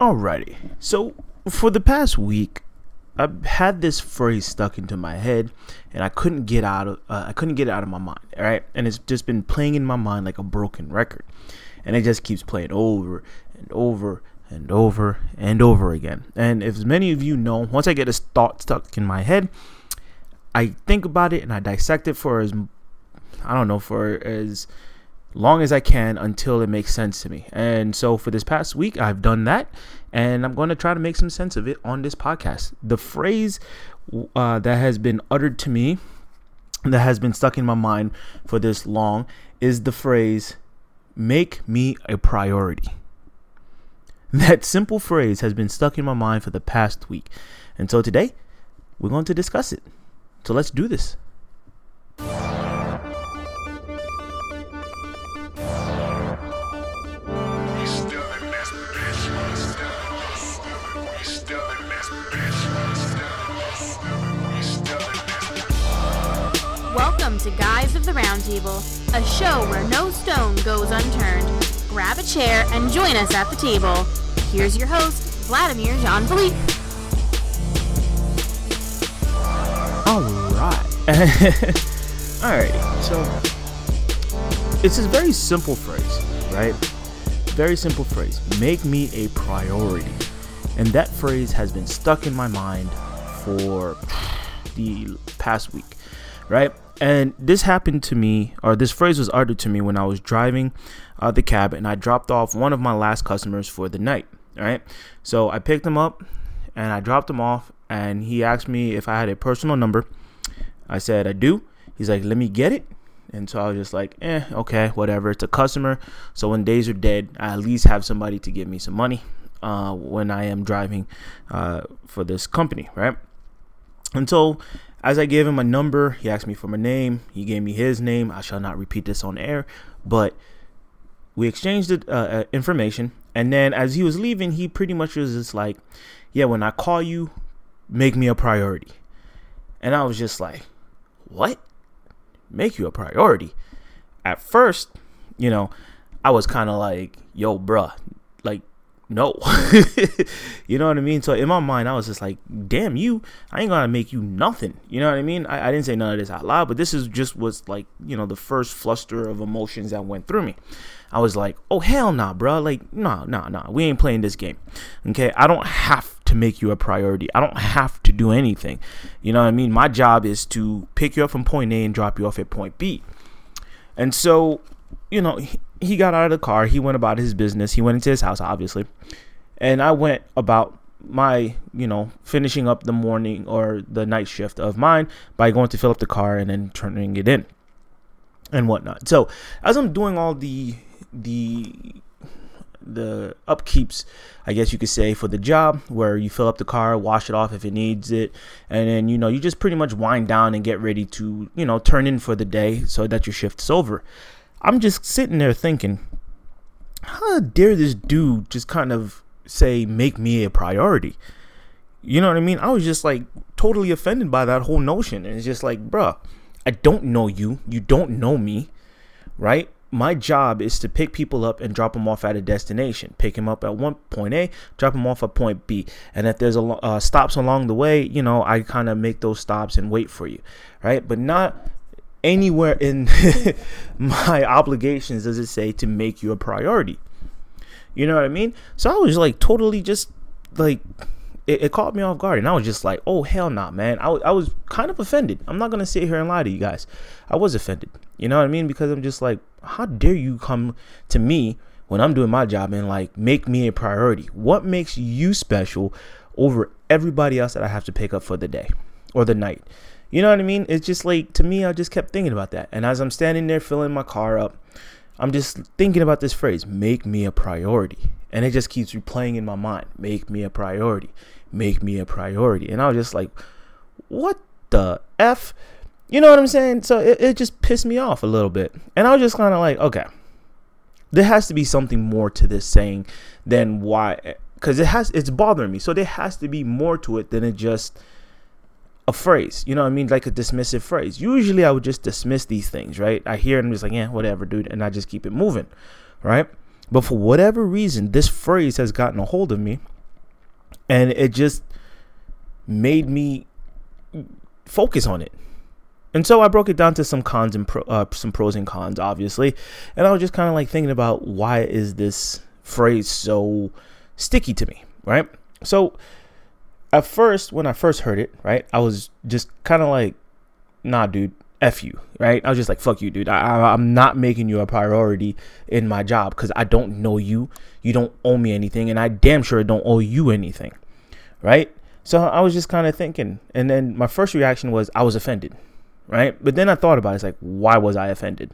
Alrighty. So for the past week, I've had this phrase stuck into my head, and I couldn't get out of uh, I couldn't get it out of my mind. All right, and it's just been playing in my mind like a broken record, and it just keeps playing over and over and over and over again. And if many of you know, once I get a thought stuck in my head, I think about it and I dissect it for as I don't know for as long as I can until it makes sense to me. And so for this past week, I've done that, and I'm going to try to make some sense of it on this podcast. The phrase uh, that has been uttered to me, that has been stuck in my mind for this long, is the phrase, make me a priority. That simple phrase has been stuck in my mind for the past week. And so today, we're going to discuss it. So let's do this. To Guys of the Roundtable, a show where no stone goes unturned. Grab a chair and join us at the table. Here's your host, Vladimir Jean Philippe. All right. Alrighty. So it's a very simple phrase, right? Very simple phrase. Make me a priority. And that phrase has been stuck in my mind for the past week, right? And this happened to me, or this phrase was uttered to me when I was driving uh, the cab and I dropped off one of my last customers for the night, right? So I picked him up and I dropped him off, and he asked me if I had a personal number. I said, I do. He's like, let me get it. And so I was just like, eh, okay, whatever. It's a customer. So when days are dead, I at least have somebody to give me some money uh, when I am driving uh, for this company, right? And so as I gave him a number, he asked me for my name. He gave me his name. I shall not repeat this on air, but we exchanged uh, uh, information. And then as he was leaving, he pretty much was just like, yeah, when I call you, make me a priority. And I was just like, what? Make you a priority? At first, you know, I was kind of like, yo, bruh, no. you know what I mean? So in my mind, I was just like, damn you, I ain't gonna make you nothing. You know what I mean? I, I didn't say none of this out loud, but this is just was like, you know, the first fluster of emotions that went through me. I was like, oh hell nah, bro. Like, nah, nah, nah. We ain't playing this game. Okay. I don't have to make you a priority. I don't have to do anything. You know what I mean? My job is to pick you up from point A and drop you off at point B. And so, you know, he, got out of the car. He went about his business. He went into his house, obviously. And I went about my, you know, finishing up the morning or the night shift of mine by going to fill up the car and then turning it in and whatnot. So as I'm doing all the the the upkeeps, I guess you could say, for the job, where you fill up the car, wash it off if it needs it, and then you know you just pretty much wind down and get ready to you know turn in for the day so that your shift's over. I'm just sitting there thinking, how dare this dude just kind of say make me a priority? You know what I mean? I was just like totally offended by that whole notion, and it's just like, bruh, I don't know you, you don't know me, right? my job is to pick people up and drop them off at a destination. Pick them up at one point A, drop them off at point B, and if there's a uh, stops along the way, you know, I kind of make those stops and wait for you, right? But not anywhere in my obligations does it say to make you a priority. You know what I mean? So I was like totally just like it, it caught me off guard, and I was just like, "Oh hell, nah, man!" I, I was kind of offended. I'm not gonna sit here and lie to you guys. I was offended. You know what I mean? Because I'm just like, how dare you come to me when I'm doing my job and like make me a priority? What makes you special over everybody else that I have to pick up for the day or the night? You know what I mean? It's just like to me, I just kept thinking about that. And as I'm standing there filling my car up, I'm just thinking about this phrase, make me a priority. And it just keeps replaying in my mind, make me a priority make me a priority. And I was just like, what the F? You know what I'm saying? So it, it just pissed me off a little bit. And I was just kind of like, okay, there has to be something more to this saying than why, because it has, it's bothering me. So there has to be more to it than it just a phrase. You know what I mean? Like a dismissive phrase. Usually I would just dismiss these things, right? I hear it and I'm just like, yeah, whatever, dude. And I just keep it moving, right? But for whatever reason, this phrase has gotten a hold of me and it just made me focus on it. And so I broke it down to some cons and pro, uh, some pros and cons, obviously. And I was just kind of like thinking about why is this phrase so sticky to me, right? So at first, when I first heard it, right, I was just kind of like, nah, dude, F you, right? I was just like, fuck you, dude. I, am not making you a priority in my job because I don't know you. You don't owe me anything, and I damn sure don't owe you anything, right? So I was just kind of thinking, and then my first reaction was I was offended, right? But then I thought about it. It's like, why was I offended?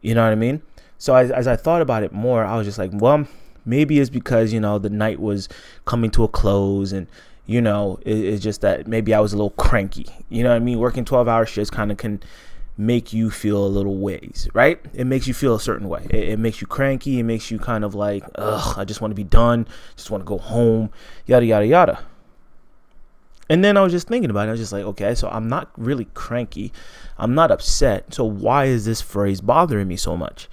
You know what I mean? So as, as I thought about it more, I was just like, well, maybe it's because you know the night was coming to a close and you know it, it's just that maybe i was a little cranky. You know what i mean? Working 12 hour shifts kind of can make you feel a little ways right? It makes you feel a certain way. It, it makes you cranky. It makes you kind of like ugh i just want to be done. Just want to go home. Yada yada yada. And then i was just thinking about it. I was just like okay so i'm not really cranky. I'm not upset. So why is this phrase bothering me so much?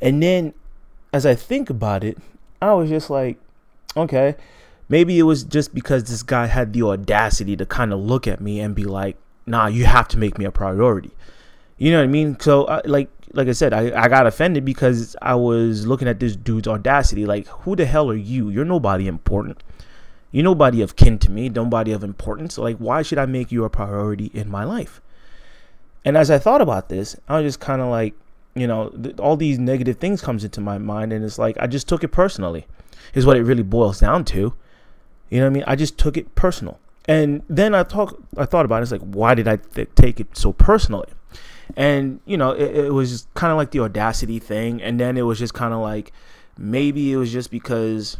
And then as i think about it I was just like, okay, maybe it was just because this guy had the audacity to kind of look at me and be like, nah, you have to make me a priority. You know what I mean? So, like, like I said, I, I got offended because I was looking at this dude's audacity. Like, who the hell are you? You're nobody important. You're nobody of kin to me, nobody of importance. like, why should I make you a priority in my life? And as I thought about this, I was just kind of like, you know, th- all these negative things comes into my mind, and it's like I just took it personally. Is what it really boils down to. You know what I mean? I just took it personal, and then I talk. I thought about it. It's like, why did I th- take it so personally? And you know, it, it was kind of like the audacity thing, and then it was just kind of like maybe it was just because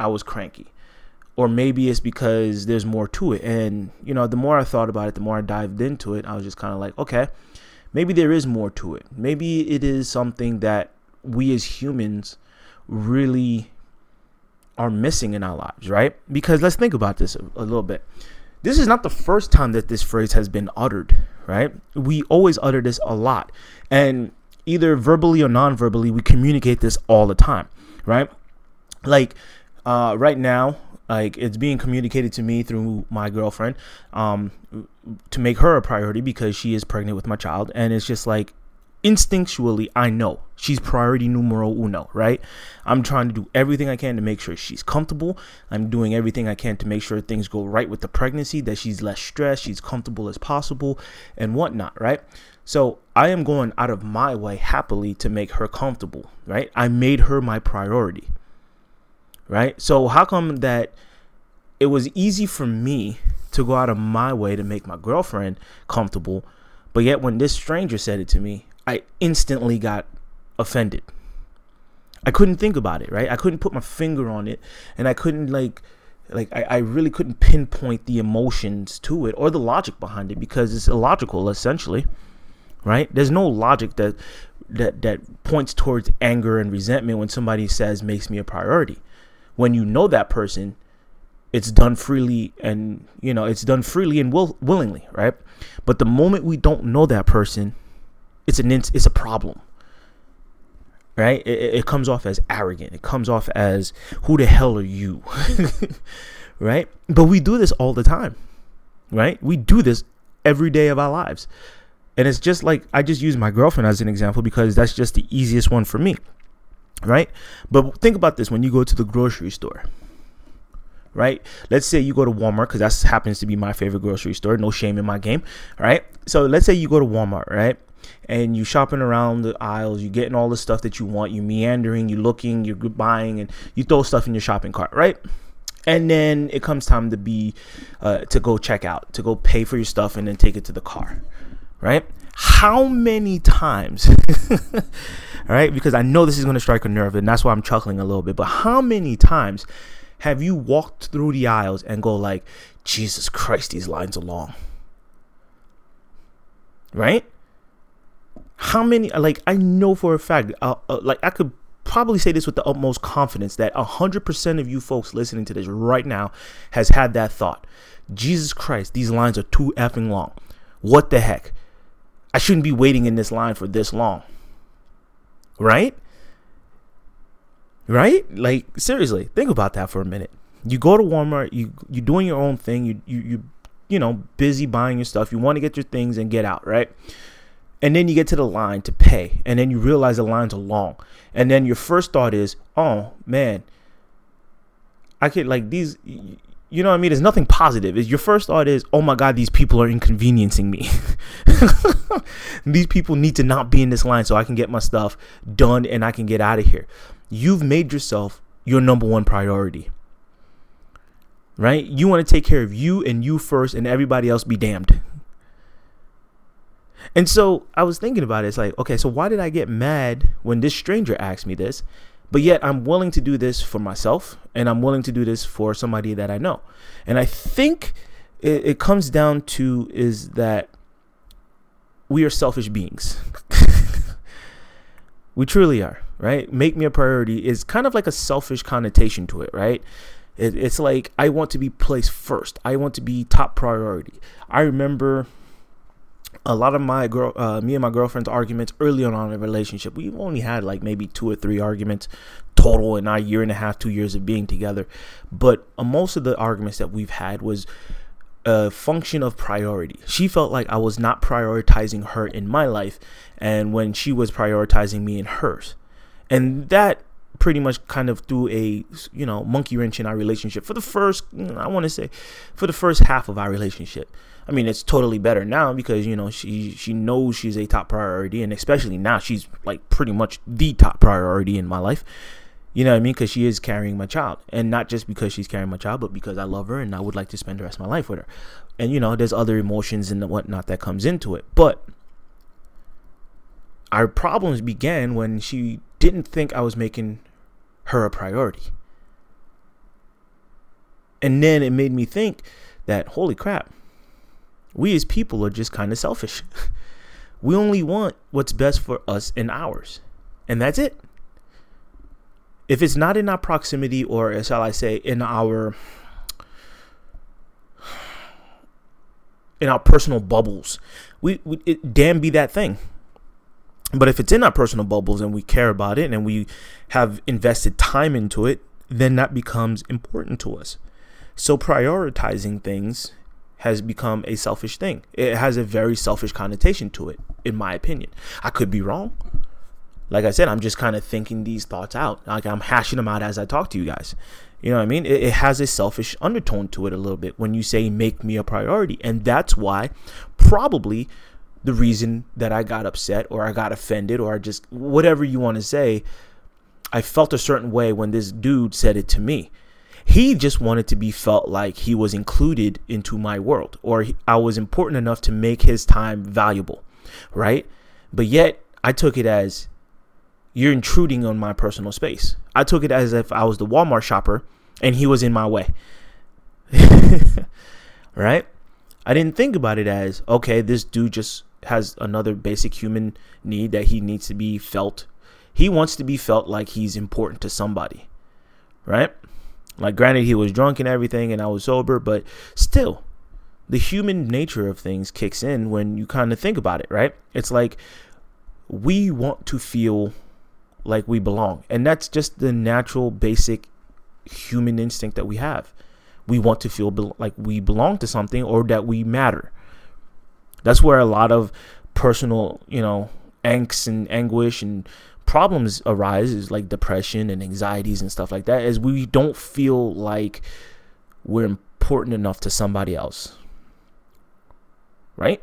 I was cranky or maybe it's because there's more to it. And you know, the more I thought about it, the more I dived into it, I was just kind of like, okay, maybe there is more to it. Maybe it is something that we as humans really are missing in our lives, right? Because let's think about this a, a, little bit. This is not the first time that this phrase has been uttered, right? We always utter this a lot. And either verbally or non verbally, we communicate this all the time, right? Like uh, right now, like it's being communicated to me through my girlfriend um, to make her a priority because she is pregnant with my child. And it's just like instinctually i know she's priority numero uno right? I'm trying to do everything i can to make sure she's comfortable. I'm doing everything i can to make sure things go right with the pregnancy that she's less stressed she's comfortable as possible and whatnot right? So i am going out of my way happily to make her comfortable right? I made her my priority right? So how come that it was easy for me to go out of my way to make my girlfriend comfortable, but yet when this stranger said it to me, I instantly got offended. I couldn't think about it, right? I couldn't put my finger on it, and I couldn't like like I, I really couldn't pinpoint the emotions to it or the logic behind it because it's illogical essentially right there's no logic that that that points towards anger and resentment when somebody says makes me a priority when you know that person, it's done freely and you know it's done freely and will, willingly, right? But the moment we don't know that person, it's an it's a problem, right? It, it comes off as arrogant. It comes off as who the hell are you, right? But we do this all the time, right? We do this every day of our lives. And it's just like I just use my girlfriend as an example because that's just the easiest one for me right? But think about this when you go to the grocery store, right? Let's say you go to Walmart because that happens to be my favorite grocery store. No shame in my game, right? So let's say you go to Walmart, right? And you shopping around the aisles, You're getting all the stuff that you want, you meandering, you looking, you're buying, and you throw stuff in your shopping cart, right? And then it comes time to be uh, to go check out, to go pay for your stuff, and then take it to the car, right? How many times all right, because I know this is going to strike a nerve, and that's why I'm chuckling a little bit. But how many times have you walked through the aisles and go like, Jesus Christ, these lines are long, right? How many? Like I know for a fact, uh, uh, like I could probably say this with the utmost confidence that 100% of you folks listening to this right now has had that thought. Jesus Christ, these lines are too effing long. What the heck? I shouldn't be waiting in this line for this long right? Right? Like seriously, think about that for a minute. You go to Walmart, you you doing your own thing, you you you you know, busy buying your stuff. You want to get your things and get out, right? And then you get to the line to pay, and then you realize the lines are long. And then your first thought is, "Oh, man, I could like these you know what I mean? There's nothing positive. Is your first thought is, oh my God, these people are inconveniencing me. these people need to not be in this line so I can get my stuff done and I can get out of here. You've made yourself your number one priority. Right? You want to take care of you and you first and everybody else be damned. And so I was thinking about it. It's like, okay, so why did I get mad when this stranger asked me this? But yet I'm willing to do this for myself and I'm willing to do this for somebody that I know. And I think it, it comes down to is that we are selfish beings. we truly are, right? Make me a priority is kind of like a selfish connotation to it, right? It, it's like I want to be placed first. I want to be top priority. I remember a lot of my girl, uh, me and my girlfriend's arguments early on in a relationship. We've only had like maybe two or three arguments total in our year and a half, two years of being together. But uh, most of the arguments that we've had was a function of priority. She felt like I was not prioritizing her in my life, and when she was prioritizing me in hers, and that pretty much kind of threw a you know monkey wrench in our relationship for the first mm, I want to say for the first half of our relationship. I mean, it's totally better now because you know she she knows she's a top priority, and especially now she's like pretty much the top priority in my life. You know what I mean? Because she is carrying my child, and not just because she's carrying my child, but because I love her and I would like to spend the rest of my life with her. And you know, there's other emotions and whatnot that comes into it, but our problems began when she didn't think I was making her a priority. And then it made me think that, holy crap, we as people are just kind of selfish. we only want what's best for us and ours. And that's it. If it's not in our proximity, or as shall I say, in our in our personal bubbles, we, we it, damn be that thing. But if it's in our personal bubbles and we care about it and we have invested time into it, then that becomes important to us. So prioritizing things has become a selfish thing. It has a very selfish connotation to it, in my opinion. I could be wrong. Like I said, I'm just kind of thinking these thoughts out. Like I'm hashing them out as I talk to you guys. You know what I mean? It, it, has a selfish undertone to it a little bit when you say make me a priority. And that's why probably the reason that I got upset or I got offended or I just whatever you want to say, I felt a certain way when this dude said it to me. He just wanted to be felt like he was included into my world or I was important enough to make his time valuable, right? But yet I took it as you're intruding on my personal space. I took it as if I was the Walmart shopper and he was in my way. right? I didn't think about it as, okay, this dude just has another basic human need that he needs to be felt. He wants to be felt like he's important to somebody. Right? Like, granted, he was drunk and everything, and I was sober, but still, the human nature of things kicks in when you kind of think about it, right? It's like we want to feel like we belong, and that's just the natural, basic human instinct that we have. We want to feel be- like we belong to something or that we matter. That's where a lot of personal, you know, angst and anguish and problems arise is like depression and anxieties and stuff like that is we don't feel like we're important enough to somebody else. Right?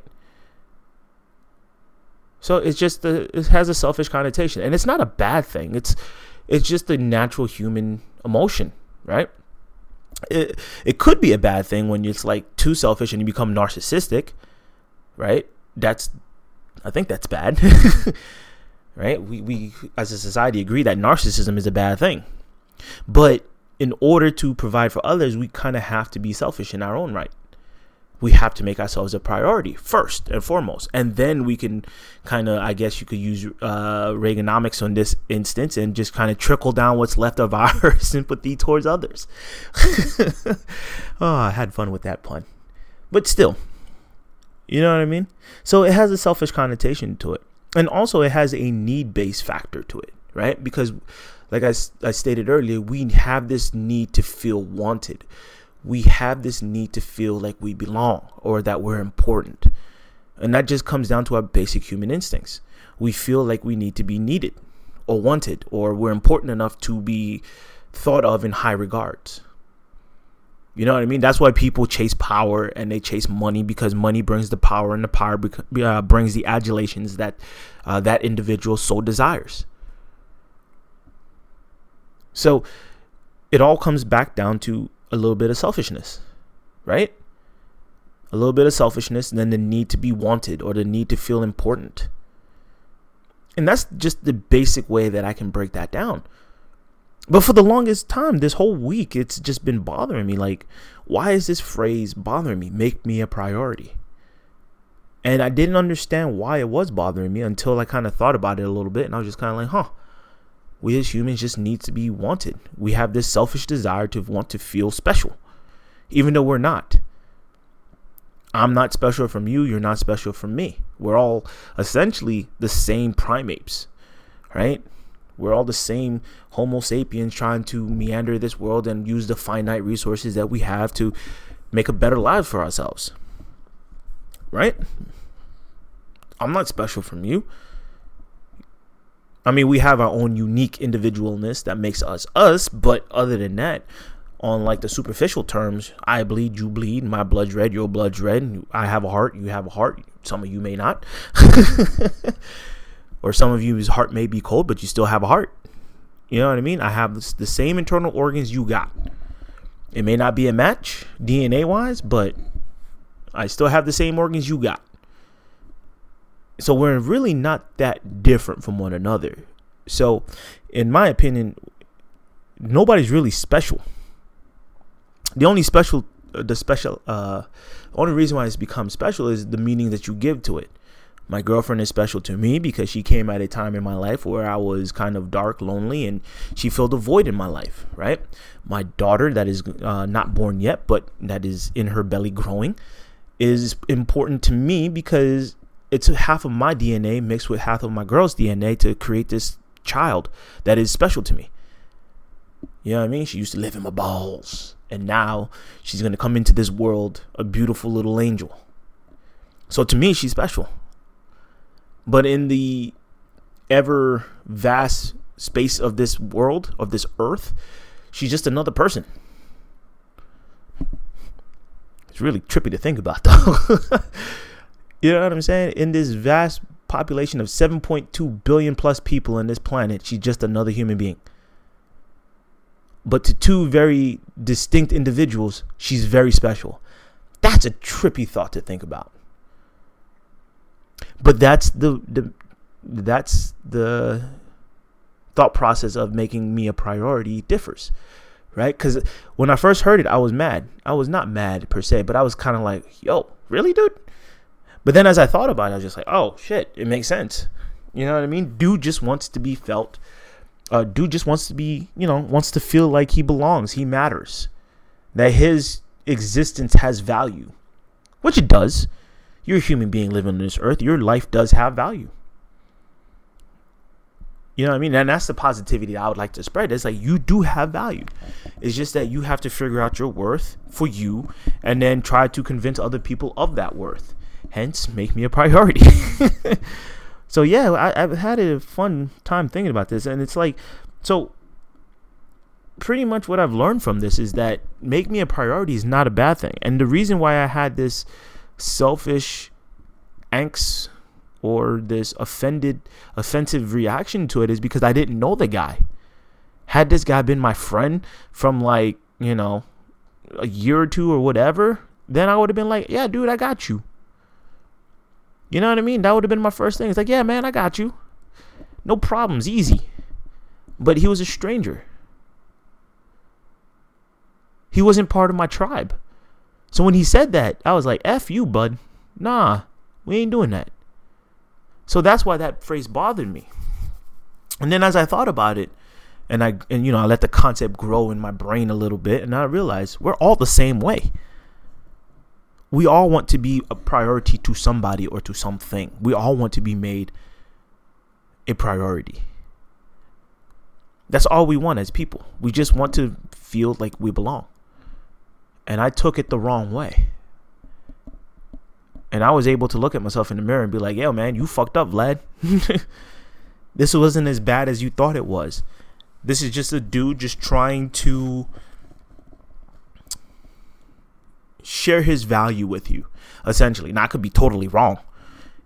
So it's just the it has a selfish connotation and it's not a bad thing. It's it's just a natural human emotion right? It, it could be a bad thing when it's like too selfish and you become narcissistic right that's i think that's bad right? We, we as a society agree that narcissism is a bad thing. But in order to provide for others, we kind of have to be selfish in our own right. We have to make ourselves a priority first and foremost. And then we can kind of, I guess you could use uh, Reaganomics on this instance and just kind of trickle down what's left of our sympathy towards others. oh, I had fun with that pun. But still, you know what I mean? So it has a selfish connotation to it and also it has a need based factor to it right? Because, like I, I stated earlier, we have this need to feel wanted. We have this need to feel like we belong or that we're important. And that just comes down to our basic human instincts. We feel like we need to be needed or wanted or we're important enough to be thought of in high regards. You know what I mean? That's why people chase power and they chase money because money brings the power and the power uh, brings the adulations that uh, that individual so desires. So it all comes back down to a little bit of selfishness, right? A little bit of selfishness and then the need to be wanted or the need to feel important. And that's just the basic way that I can break that down. But for the longest time, this whole week, it's just been bothering me. Like, why is this phrase bothering me? Make me a priority. And I didn't understand why it was bothering me until I kind of thought about it a little bit. And I was just kind of like, huh, we as humans just need to be wanted. We have this selfish desire to want to feel special, even though we're not. I'm not special from you. You're not special from me. We're all essentially the same primates, right? We're all the same Homo sapiens trying to meander this world and use the finite resources that we have to make a better life for ourselves. Right? I'm not special from you. I mean, we have our own unique individualness that makes us us, but other than that, on like the superficial terms, I bleed, you bleed, my blood's red, your blood's red, I have a heart, you have a heart, some of you may not. or some of you's heart may be cold, but you still have a heart. You know what I mean? I have the same internal organs you got. It may not be a match DNA wise, but I still have the same organs you got. So we're really not that different from one another. So, in my opinion, nobody's really special. The only special, the special, uh, only reason why it's become special is the meaning that you give to it. My girlfriend is special to me because she came at a time in my life where I was kind of dark, lonely, and she filled a void in my life, right? My daughter, that is uh, not born yet, but that is in her belly growing, is important to me because it's half of my DNA mixed with half of my girl's DNA to create this child that is special to me. You know what I mean? She used to live in my balls. And now she's going to come into this world a beautiful little angel. So to me, she's special. But in the ever vast space of this world, of this earth, she's just another person. It's really trippy to think about, though. you know what I'm saying? In this vast population of 7.2 billion plus people on this planet, she's just another human being. But to two very distinct individuals, she's very special. That's a trippy thought to think about but that's the, the that's the thought process of making me a priority differs right? Because when i first heard it i was mad. I was not mad per se but i was kind of like yo really dude? But then as i thought about it i was just like oh shit it makes sense. You know what i mean? Dude just wants to be felt uh, dude just wants to be you know wants to feel like he belongs he matters that his existence has value which it does you're a human being living on this earth. Your life does have value. You know what I mean? And that's the positivity I would like to spread. It's like you do have value. It's just that you have to figure out your worth for you and then try to convince other people of that worth. Hence, make me a priority. so, yeah, I, have had a fun time thinking about this. And it's like, so pretty much what I've learned from this is that make me a priority is not a bad thing. And the reason why I had this selfish angst or this offended offensive reaction to it is because I didn't know the guy. Had this guy been my friend from like, you know, a year or two or whatever, then I would have been like, yeah, dude, I got you. You know what I mean? That would have been my first thing. It's like, yeah, man, I got you. No problems, easy. But he was a stranger. He wasn't part of my tribe. So when he said that, I was like, F you, bud. Nah, we ain't doing that. So that's why that phrase bothered me. And then as I thought about it, and I and you know, I let the concept grow in my brain a little bit, and I realized we're all the same way. We all want to be a priority to somebody or to something. We all want to be made a priority. That's all we want as people. We just want to feel like we belong. And I took it the wrong way. And I was able to look at myself in the mirror and be like, yo, man, you fucked up, Vlad. this wasn't as bad as you thought it was. This is just a dude just trying to share his value with you, essentially. Now, I could be totally wrong.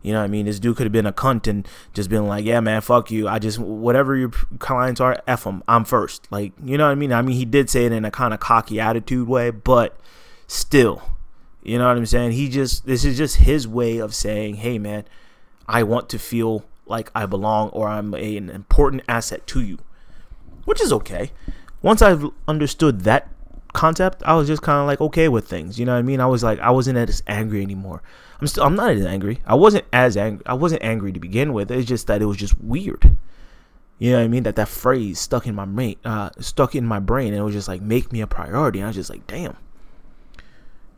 You know what I mean? This dude could have been a cunt and just been like, yeah, man, fuck you. I just, whatever your clients are, F them. I'm first. Like, you know what I mean? I mean, he did say it in a kind of cocky attitude way, but still, you know what I'm saying? He just, this is just his way of saying, hey, man, I want to feel like I belong or I'm a, an important asset to you, which is okay. Once I've understood that concept, I was just kind of like okay with things. You know what I mean? I was like, I wasn't as angry anymore. I'm still, I'm not as angry. I wasn't as angry. I wasn't angry to begin with. It's just that it was just weird. You know what I mean? That that phrase stuck in my brain, uh, stuck in my brain, and it was just like make me a priority. And I was just like, damn.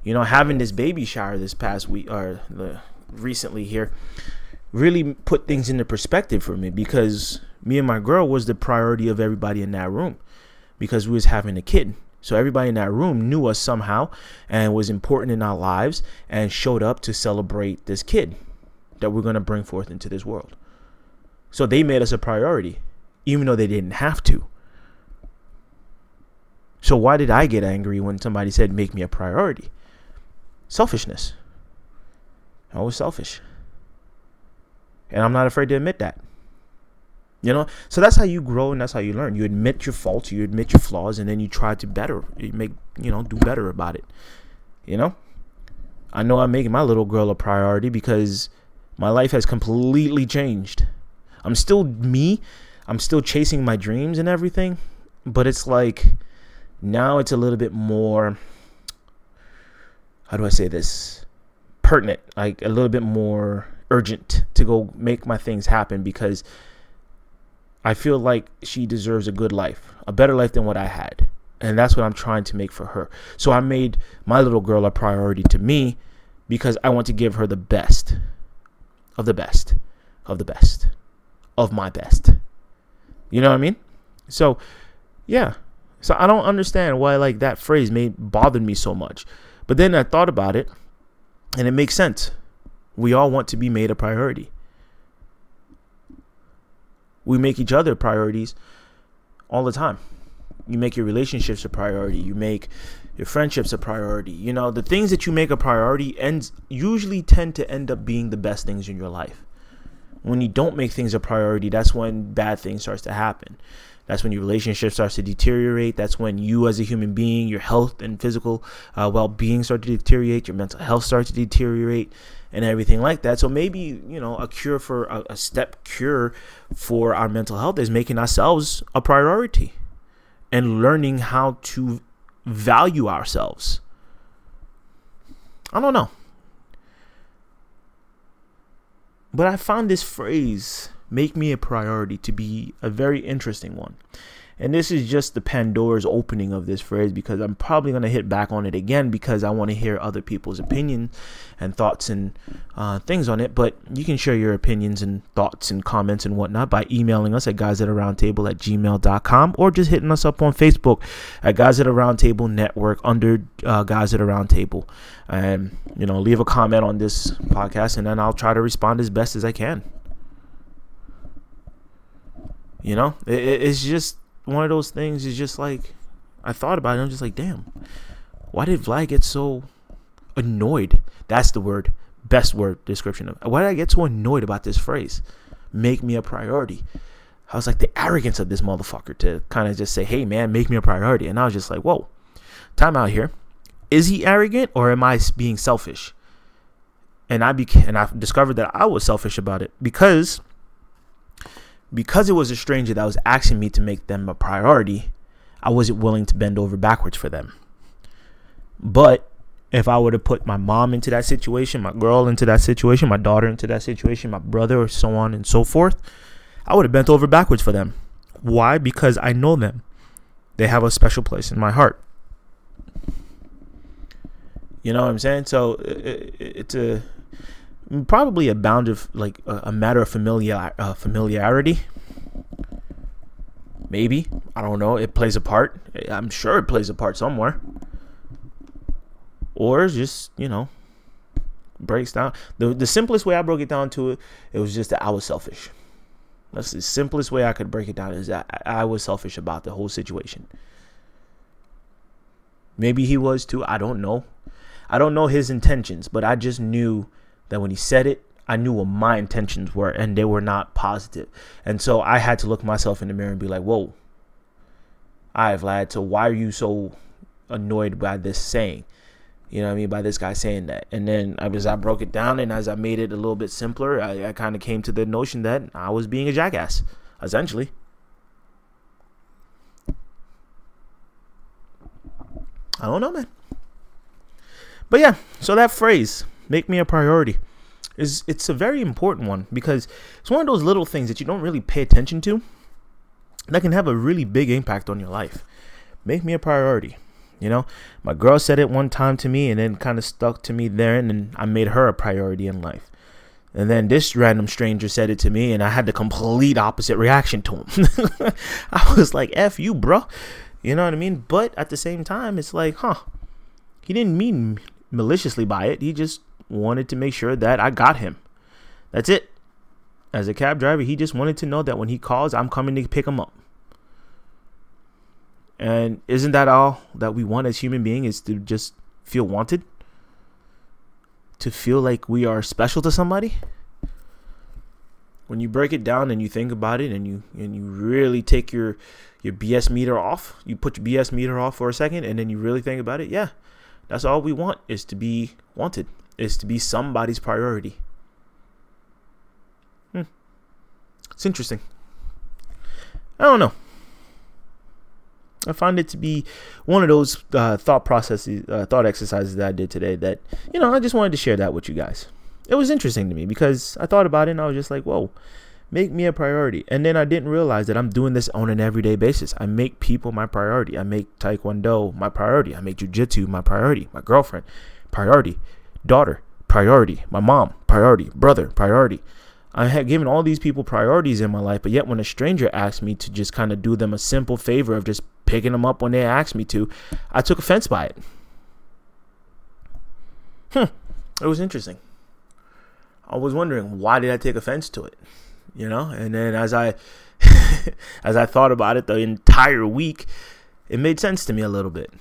You know, having this baby shower this past week or the recently here really put things into perspective for me because me and my girl was the priority of everybody in that room because we was having a kid so everybody in that room knew us somehow and was important in our lives and showed up to celebrate this kid that we're going to bring forth into this world. So they made us a priority, even though they didn't have to. So why did I get angry when somebody said make me a priority? Selfishness. I was selfish. And I'm not afraid to admit that. You know, so that's how you grow and that's how you learn. You admit your faults, you admit your flaws, and then you try to better, you make, you know, do better about it. You know, I know I'm making my little girl a priority because my life has completely changed. I'm still me, I'm still chasing my dreams and everything, but it's like now it's a little bit more, how do I say this? Pertinent, like a little bit more urgent to go make my things happen because I feel like she deserves a good life, a better life than what I had. And that's what I'm trying to make for her. So I made my little girl a priority to me because I want to give her the best of the best of the best of my best. You know what I mean? So, yeah. So I don't understand why like that phrase made bothered me so much. But then I thought about it and it makes sense. We all want to be made a priority. We make each other priorities all the time. You make your relationships a priority. You make your friendships a priority. You know, the things that you make a priority ends usually tend to end up being the best things in your life. When you don't make things a priority, that's when bad things starts to happen. That's when your relationship starts to deteriorate. That's when you, as a human being, your health and physical uh, well being start to deteriorate. Your mental health starts to deteriorate and everything like that. So maybe, you know, a cure for a, a step cure for our mental health is making ourselves a priority and learning how to value ourselves. I don't know. But I found this phrase, make me a priority, to be a very interesting one. And this is just the Pandora's opening of this phrase because I'm probably going to hit back on it again because I want to hear other people's opinions and thoughts and uh, things on it. But you can share your opinions and thoughts and comments and whatnot by emailing us at guys at roundtable at gmail.com or just hitting us up on Facebook at guys at a roundtable network under uh, guys at a roundtable. And, you know, leave a comment on this podcast and then I'll try to respond as best as I can. You know, it, it's just one of those things It's just like I thought about it. I'm just like, damn, why did Vlad get so annoyed? That's the word, best word description of. Why did I get so annoyed about this phrase? Make me a priority. I was like the arrogance of this motherfucker to kind of just say, "Hey man, make me a priority," and I was just like, "Whoa, time out here. Is he arrogant or am I being selfish?" And I became, and I discovered that I was selfish about it because because it was a stranger that was asking me to make them a priority, I wasn't willing to bend over backwards for them. But if I were to put my mom into that situation, my girl into that situation, my daughter into that situation, my brother, or so on and so forth, I would have bent over backwards for them. Why? Because I know them. They have a special place in my heart. You know what I'm saying? So it's a probably a bound of like a, a matter of familiar uh, familiarity. Maybe. I don't know. It plays a part. I'm sure it plays a part somewhere. Or just, you know, breaks down. The, the simplest way I broke it down to it, it was just that I was selfish. That's the simplest way I could break it down is that I was selfish about the whole situation. Maybe he was too. I don't know. I don't know his intentions, but I just knew that when he said it, I knew what my intentions were, and they were not positive. And so I had to look myself in the mirror and be like, "Whoa, I have Vlad. So why are you so annoyed by this saying? You know what I mean? By this guy saying that. And then as I broke it down and as I made it a little bit simpler, I, I kind of came to the notion that I was being a jackass, essentially. I don't know, man. But yeah, so that phrase, make me a priority, is it's a very important one because it's one of those little things that you don't really pay attention to that can have a really big impact on your life. Make me a priority. You know, my girl said it one time to me and then kind of stuck to me there, and then I made her a priority in life. And then this random stranger said it to me, and I had the complete opposite reaction to him. I was like, F you, bro. You know what I mean? But at the same time, it's like, huh, he didn't mean maliciously by it. He just wanted to make sure that I got him. That's it. As a cab driver, he just wanted to know that when he calls, I'm coming to pick him up. And isn't that all that we want as human beings is to just feel wanted? To feel like we are special to somebody? When you break it down and you think about it and you and you really take your your BS meter off, you put your BS meter off for a second and then you really think about it, yeah. That's all we want is to be wanted, is to be somebody's priority. Hmm. It's interesting. I don't know. I find it to be one of those uh, thought processes, uh, thought exercises that I did today. That you know, I just wanted to share that with you guys. It was interesting to me because I thought about it and I was just like, "Whoa, make me a priority." And then I didn't realize that I'm doing this on an everyday basis. I make people my priority. I make Taekwondo my priority. I make Jiu Jitsu my priority. My girlfriend, priority. Daughter, priority. My mom, priority. Brother, priority. I had given all these people priorities in my life, but yet when a stranger asked me to just kind of do them a simple favor of just picking them up when they asked me to, I took offense by it. Hmm. It was interesting. I was wondering why did I take offense to it? You know, and then as I as I thought about it the entire week, it made sense to me a little bit.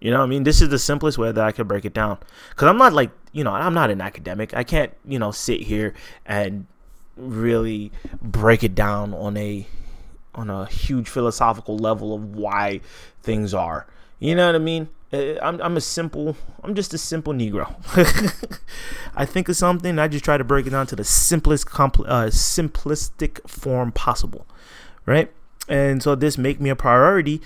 You know, what I mean, this is the simplest way that I could break it down. Because I'm not like, you know, I'm not an academic. I can't, you know, sit here and really break it down on a on a huge philosophical level of why things are. You know what I mean? Uh, I'm, I'm a simple, I'm just a simple Negro. I think of something, I just try to break it down to the simplest, compl- uh, simplistic form possible, right? And so this make me a priority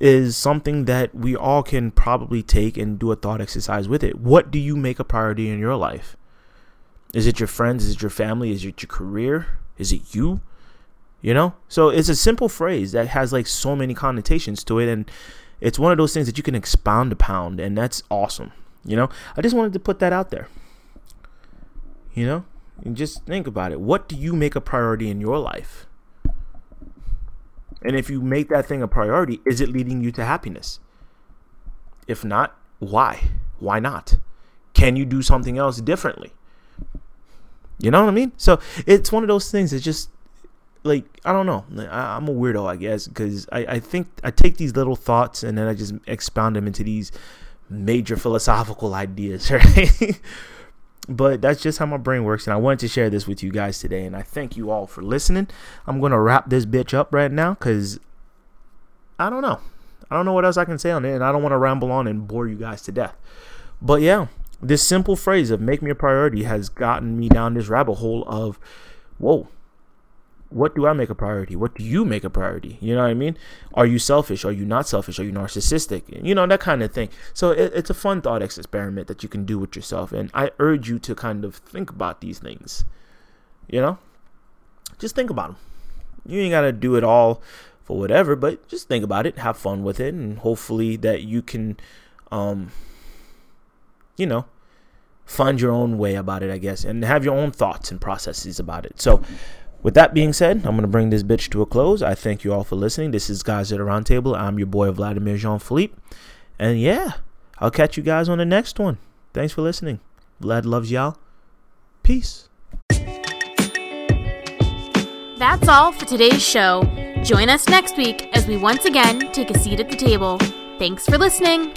is something that we all can probably take and do a thought exercise with it. What do you make a priority in your life? Is it your friends? Is it your family? Is it your career? Is it you? You know? So it's a simple phrase that has like so many connotations to it and it's one of those things that you can expound upon and that's awesome. You know? I just wanted to put that out there. You know? And just think about it. What do you make a priority in your life? And if you make that thing a priority, is it leading you to happiness? If not, why? Why not? Can you do something else differently? You know what I mean? So it's one of those things that just like I don't know. I, am a weirdo, I guess, because I, I think I take these little thoughts and then I just expound them into these major philosophical ideas, right? But that's just how my brain works and i wanted to share this with you guys today and i thank you all for listening. I'm gonna wrap this bitch up right now because i don't know. I don't know what else i can say on it and i don't want to ramble on and bore you guys to death. But yeah this simple phrase of make me a priority has gotten me down this rabbit hole of whoa what do I make a priority? What do you make a priority? You know what I mean? Are you selfish? Are you not selfish? Are you narcissistic? You know, that kind of thing. So it, it's a fun thought experiment that you can do with yourself. And I urge you to kind of think about these things. You know? Just think about them. You ain't got to do it all for whatever, but just think about it, have fun with it, and hopefully that you can, um, you know, find your own way about it, I guess, and have your own thoughts and processes about it. So, With that being said, I'm going to bring this bitch to a close. I thank you all for listening. This is Guys at the Roundtable. I'm your boy, Vladimir Jean Philippe. And yeah, I'll catch you guys on the next one. Thanks for listening. Vlad loves y'all. Peace. That's all for today's show. Join us next week as we once again take a seat at the table. Thanks for listening.